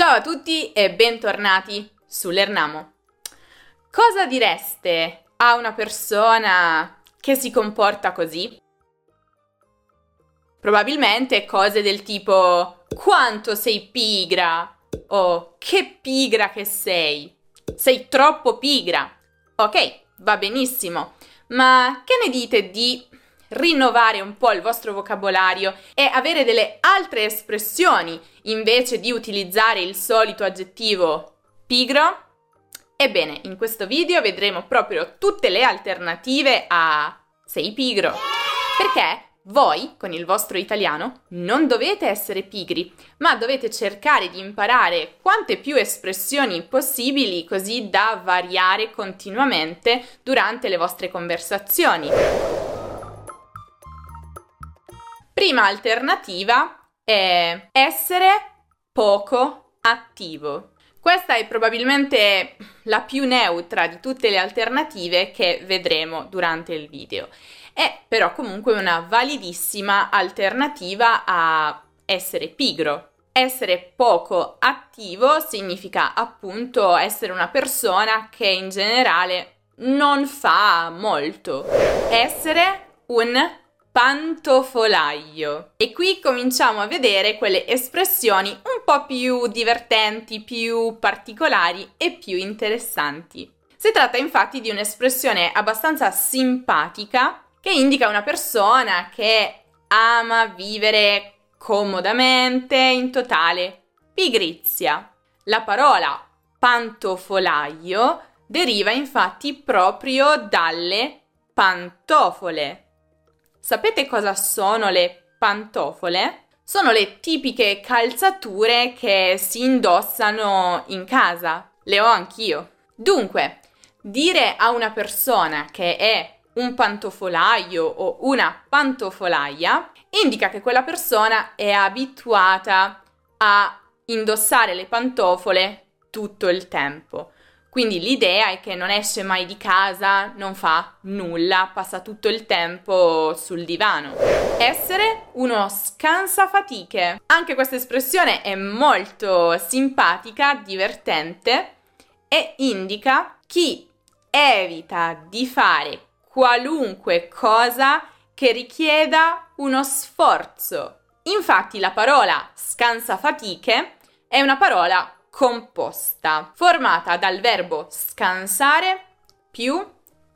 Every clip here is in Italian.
Ciao a tutti e bentornati sull'Ernamo. Cosa direste a una persona che si comporta così? Probabilmente cose del tipo quanto sei pigra o che pigra che sei. Sei troppo pigra. Ok, va benissimo, ma che ne dite di rinnovare un po' il vostro vocabolario e avere delle altre espressioni invece di utilizzare il solito aggettivo pigro? Ebbene, in questo video vedremo proprio tutte le alternative a sei pigro. Perché voi, con il vostro italiano, non dovete essere pigri, ma dovete cercare di imparare quante più espressioni possibili così da variare continuamente durante le vostre conversazioni. Prima alternativa è essere poco attivo. Questa è probabilmente la più neutra di tutte le alternative che vedremo durante il video. È però comunque una validissima alternativa a essere pigro. Essere poco attivo significa appunto essere una persona che in generale non fa molto. Essere un pantofolaio. E qui cominciamo a vedere quelle espressioni un po' più divertenti, più particolari e più interessanti. Si tratta infatti di un'espressione abbastanza simpatica che indica una persona che ama vivere comodamente in totale pigrizia. La parola pantofolaio deriva infatti proprio dalle pantofole Sapete cosa sono le pantofole? Sono le tipiche calzature che si indossano in casa. Le ho anch'io. Dunque, dire a una persona che è un pantofolaio o una pantofolaia indica che quella persona è abituata a indossare le pantofole tutto il tempo. Quindi l'idea è che non esce mai di casa, non fa nulla, passa tutto il tempo sul divano. Essere uno scansafatiche. Anche questa espressione è molto simpatica, divertente e indica chi evita di fare qualunque cosa che richieda uno sforzo. Infatti la parola scansafatiche è una parola composta, formata dal verbo scansare più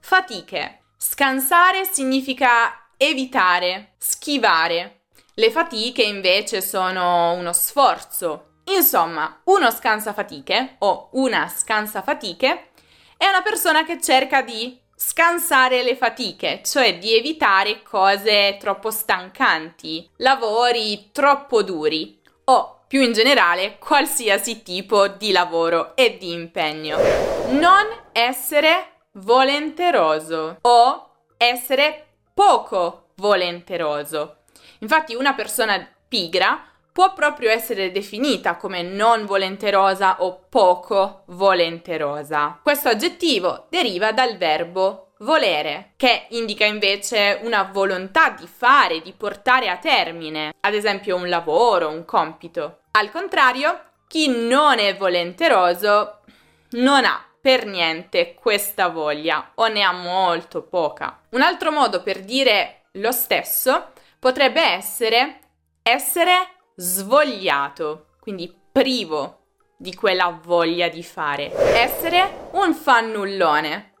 fatiche. Scansare significa evitare, schivare. Le fatiche invece sono uno sforzo. Insomma, uno scansafatiche o una scansafatiche è una persona che cerca di scansare le fatiche, cioè di evitare cose troppo stancanti, lavori troppo duri o più in generale qualsiasi tipo di lavoro e di impegno. Non essere volenteroso o essere poco volenteroso. Infatti una persona pigra può proprio essere definita come non volenterosa o poco volenterosa. Questo aggettivo deriva dal verbo volere, che indica invece una volontà di fare, di portare a termine, ad esempio un lavoro, un compito. Al contrario, chi non è volenteroso non ha per niente questa voglia o ne ha molto poca. Un altro modo per dire lo stesso potrebbe essere essere svogliato, quindi privo di quella voglia di fare. Essere un fannullone,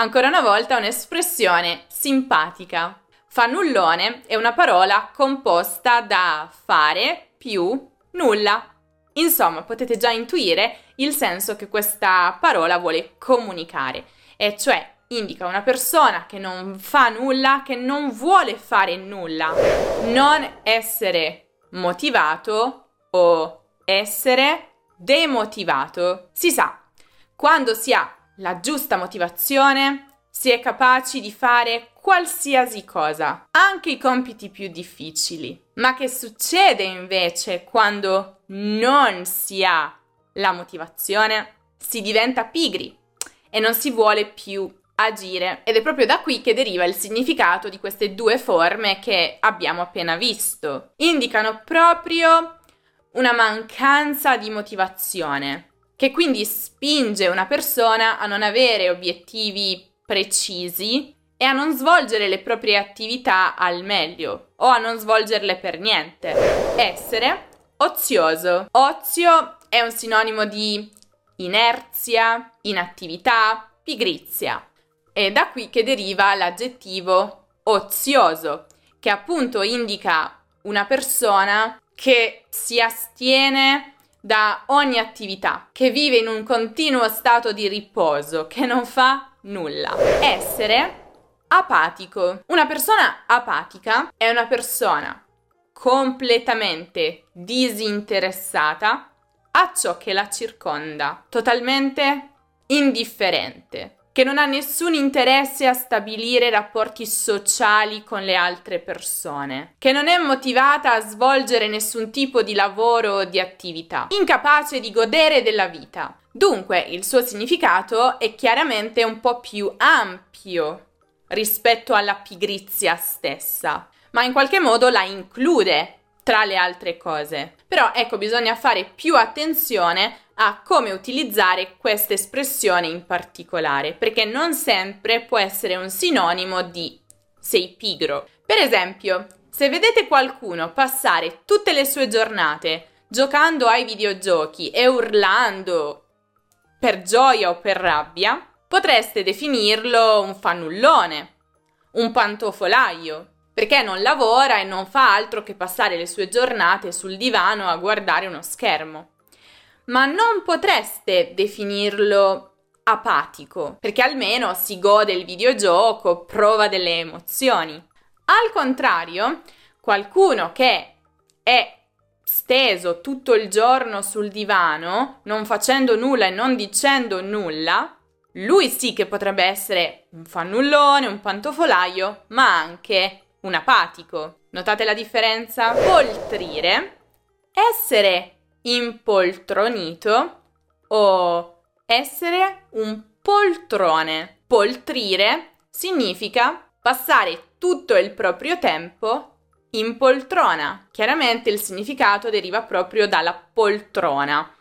Ancora una volta un'espressione simpatica. Fannullone è una parola composta da fare più nulla. Insomma, potete già intuire il senso che questa parola vuole comunicare, e cioè indica una persona che non fa nulla, che non vuole fare nulla. Non essere motivato o essere demotivato. Si sa, quando si ha la giusta motivazione, si è capaci di fare qualsiasi cosa, anche i compiti più difficili. Ma che succede invece quando non si ha la motivazione? Si diventa pigri e non si vuole più agire ed è proprio da qui che deriva il significato di queste due forme che abbiamo appena visto. Indicano proprio una mancanza di motivazione, che quindi spinge una persona a non avere obiettivi precisi e a non svolgere le proprie attività al meglio o a non svolgerle per niente. Essere ozioso. Ozio è un sinonimo di inerzia, inattività, pigrizia. È da qui che deriva l'aggettivo ozioso, che appunto indica una persona che si astiene da ogni attività, che vive in un continuo stato di riposo, che non fa nulla. Essere apatico. Una persona apatica è una persona completamente disinteressata a ciò che la circonda, totalmente indifferente che non ha nessun interesse a stabilire rapporti sociali con le altre persone, che non è motivata a svolgere nessun tipo di lavoro o di attività, incapace di godere della vita. Dunque il suo significato è chiaramente un po' più ampio rispetto alla pigrizia stessa, ma in qualche modo la include tra le altre cose. Però ecco, bisogna fare più attenzione a come utilizzare questa espressione in particolare, perché non sempre può essere un sinonimo di sei pigro. Per esempio, se vedete qualcuno passare tutte le sue giornate giocando ai videogiochi e urlando per gioia o per rabbia, potreste definirlo un fannullone, un pantofolaio, perché non lavora e non fa altro che passare le sue giornate sul divano a guardare uno schermo ma non potreste definirlo apatico, perché almeno si gode il videogioco, prova delle emozioni. Al contrario, qualcuno che è steso tutto il giorno sul divano, non facendo nulla e non dicendo nulla, lui sì che potrebbe essere un fannullone, un pantofolaio, ma anche un apatico. Notate la differenza? Poltrire, essere impoltronito o essere un poltrone. Poltrire significa passare tutto il proprio tempo in poltrona. Chiaramente il significato deriva proprio dalla poltrona,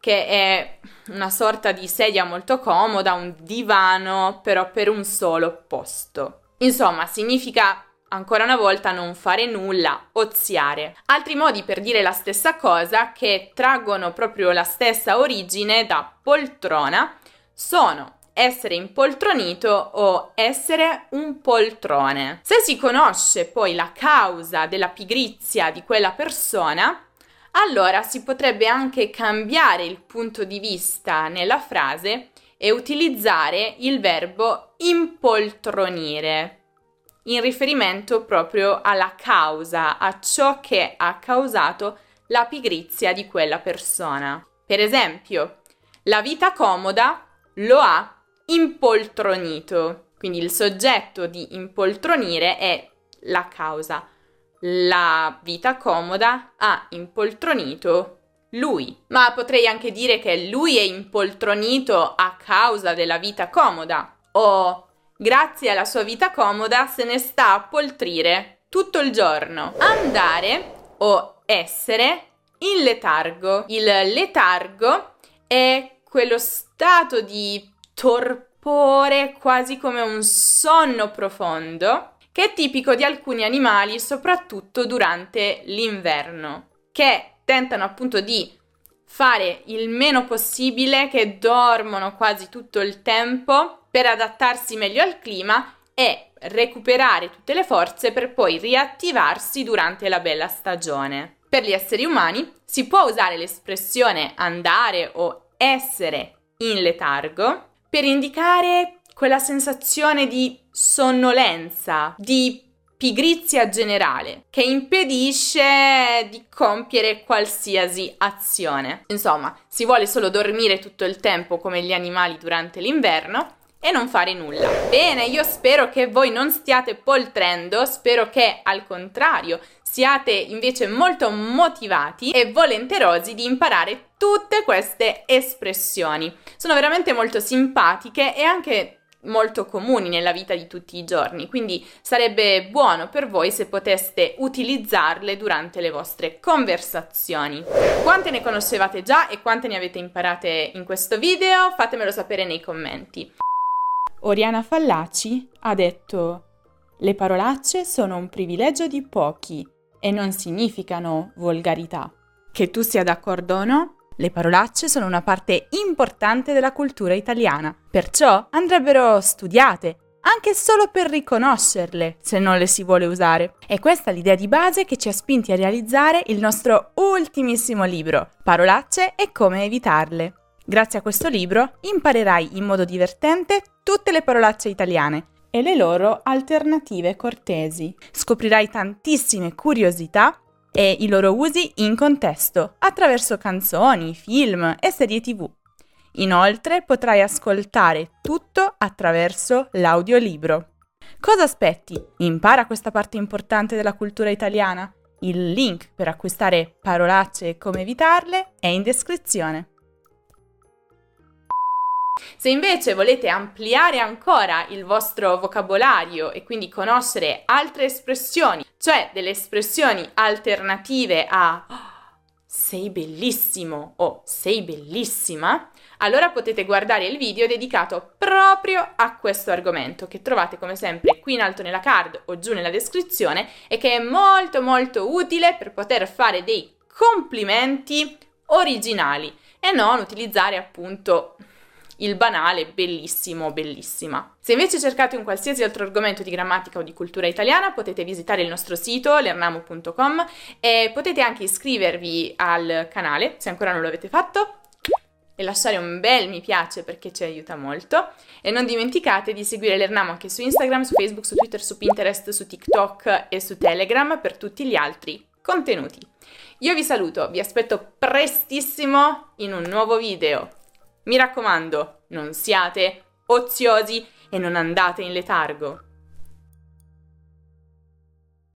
che è una sorta di sedia molto comoda, un divano, però per un solo posto. Insomma, significa ancora una volta non fare nulla, oziare. Altri modi per dire la stessa cosa che traggono proprio la stessa origine da poltrona sono essere impoltronito o essere un poltrone. Se si conosce poi la causa della pigrizia di quella persona, allora si potrebbe anche cambiare il punto di vista nella frase e utilizzare il verbo impoltronire in riferimento proprio alla causa, a ciò che ha causato la pigrizia di quella persona. Per esempio, la vita comoda lo ha impoltronito, quindi il soggetto di impoltronire è la causa. La vita comoda ha impoltronito lui, ma potrei anche dire che lui è impoltronito a causa della vita comoda o Grazie alla sua vita comoda se ne sta a poltrire tutto il giorno. Andare o essere in letargo. Il letargo è quello stato di torpore, quasi come un sonno profondo, che è tipico di alcuni animali, soprattutto durante l'inverno, che tentano appunto di fare il meno possibile, che dormono quasi tutto il tempo per adattarsi meglio al clima e recuperare tutte le forze per poi riattivarsi durante la bella stagione. Per gli esseri umani si può usare l'espressione andare o essere in letargo per indicare quella sensazione di sonnolenza, di pigrizia generale che impedisce di compiere qualsiasi azione. Insomma, si vuole solo dormire tutto il tempo come gli animali durante l'inverno e non fare nulla. Bene, io spero che voi non stiate poltrendo, spero che al contrario siate invece molto motivati e volenterosi di imparare tutte queste espressioni. Sono veramente molto simpatiche e anche molto comuni nella vita di tutti i giorni, quindi sarebbe buono per voi se poteste utilizzarle durante le vostre conversazioni. Quante ne conoscevate già e quante ne avete imparate in questo video? Fatemelo sapere nei commenti. Oriana Fallaci ha detto le parolacce sono un privilegio di pochi e non significano volgarità. Che tu sia d'accordo o no, le parolacce sono una parte importante della cultura italiana, perciò andrebbero studiate, anche solo per riconoscerle, se non le si vuole usare. E questa è l'idea di base che ci ha spinti a realizzare il nostro ultimissimo libro, Parolacce e come evitarle. Grazie a questo libro imparerai in modo divertente tutte le parolacce italiane e le loro alternative cortesi. Scoprirai tantissime curiosità e i loro usi in contesto, attraverso canzoni, film e serie tv. Inoltre potrai ascoltare tutto attraverso l'audiolibro. Cosa aspetti? Impara questa parte importante della cultura italiana. Il link per acquistare parolacce e come evitarle è in descrizione. Se invece volete ampliare ancora il vostro vocabolario e quindi conoscere altre espressioni, cioè delle espressioni alternative a sei bellissimo o sei bellissima, allora potete guardare il video dedicato proprio a questo argomento che trovate come sempre qui in alto nella card o giù nella descrizione e che è molto molto utile per poter fare dei complimenti originali e non utilizzare appunto il banale bellissimo, bellissima. Se invece cercate un qualsiasi altro argomento di grammatica o di cultura italiana, potete visitare il nostro sito lernamo.com e potete anche iscrivervi al canale, se ancora non lo avete fatto, e lasciare un bel mi piace perché ci aiuta molto. E non dimenticate di seguire l'Ernamo anche su Instagram, su Facebook, su Twitter, su Pinterest, su TikTok e su Telegram per tutti gli altri contenuti. Io vi saluto, vi aspetto prestissimo in un nuovo video. Mi raccomando, non siate oziosi e non andate in letargo.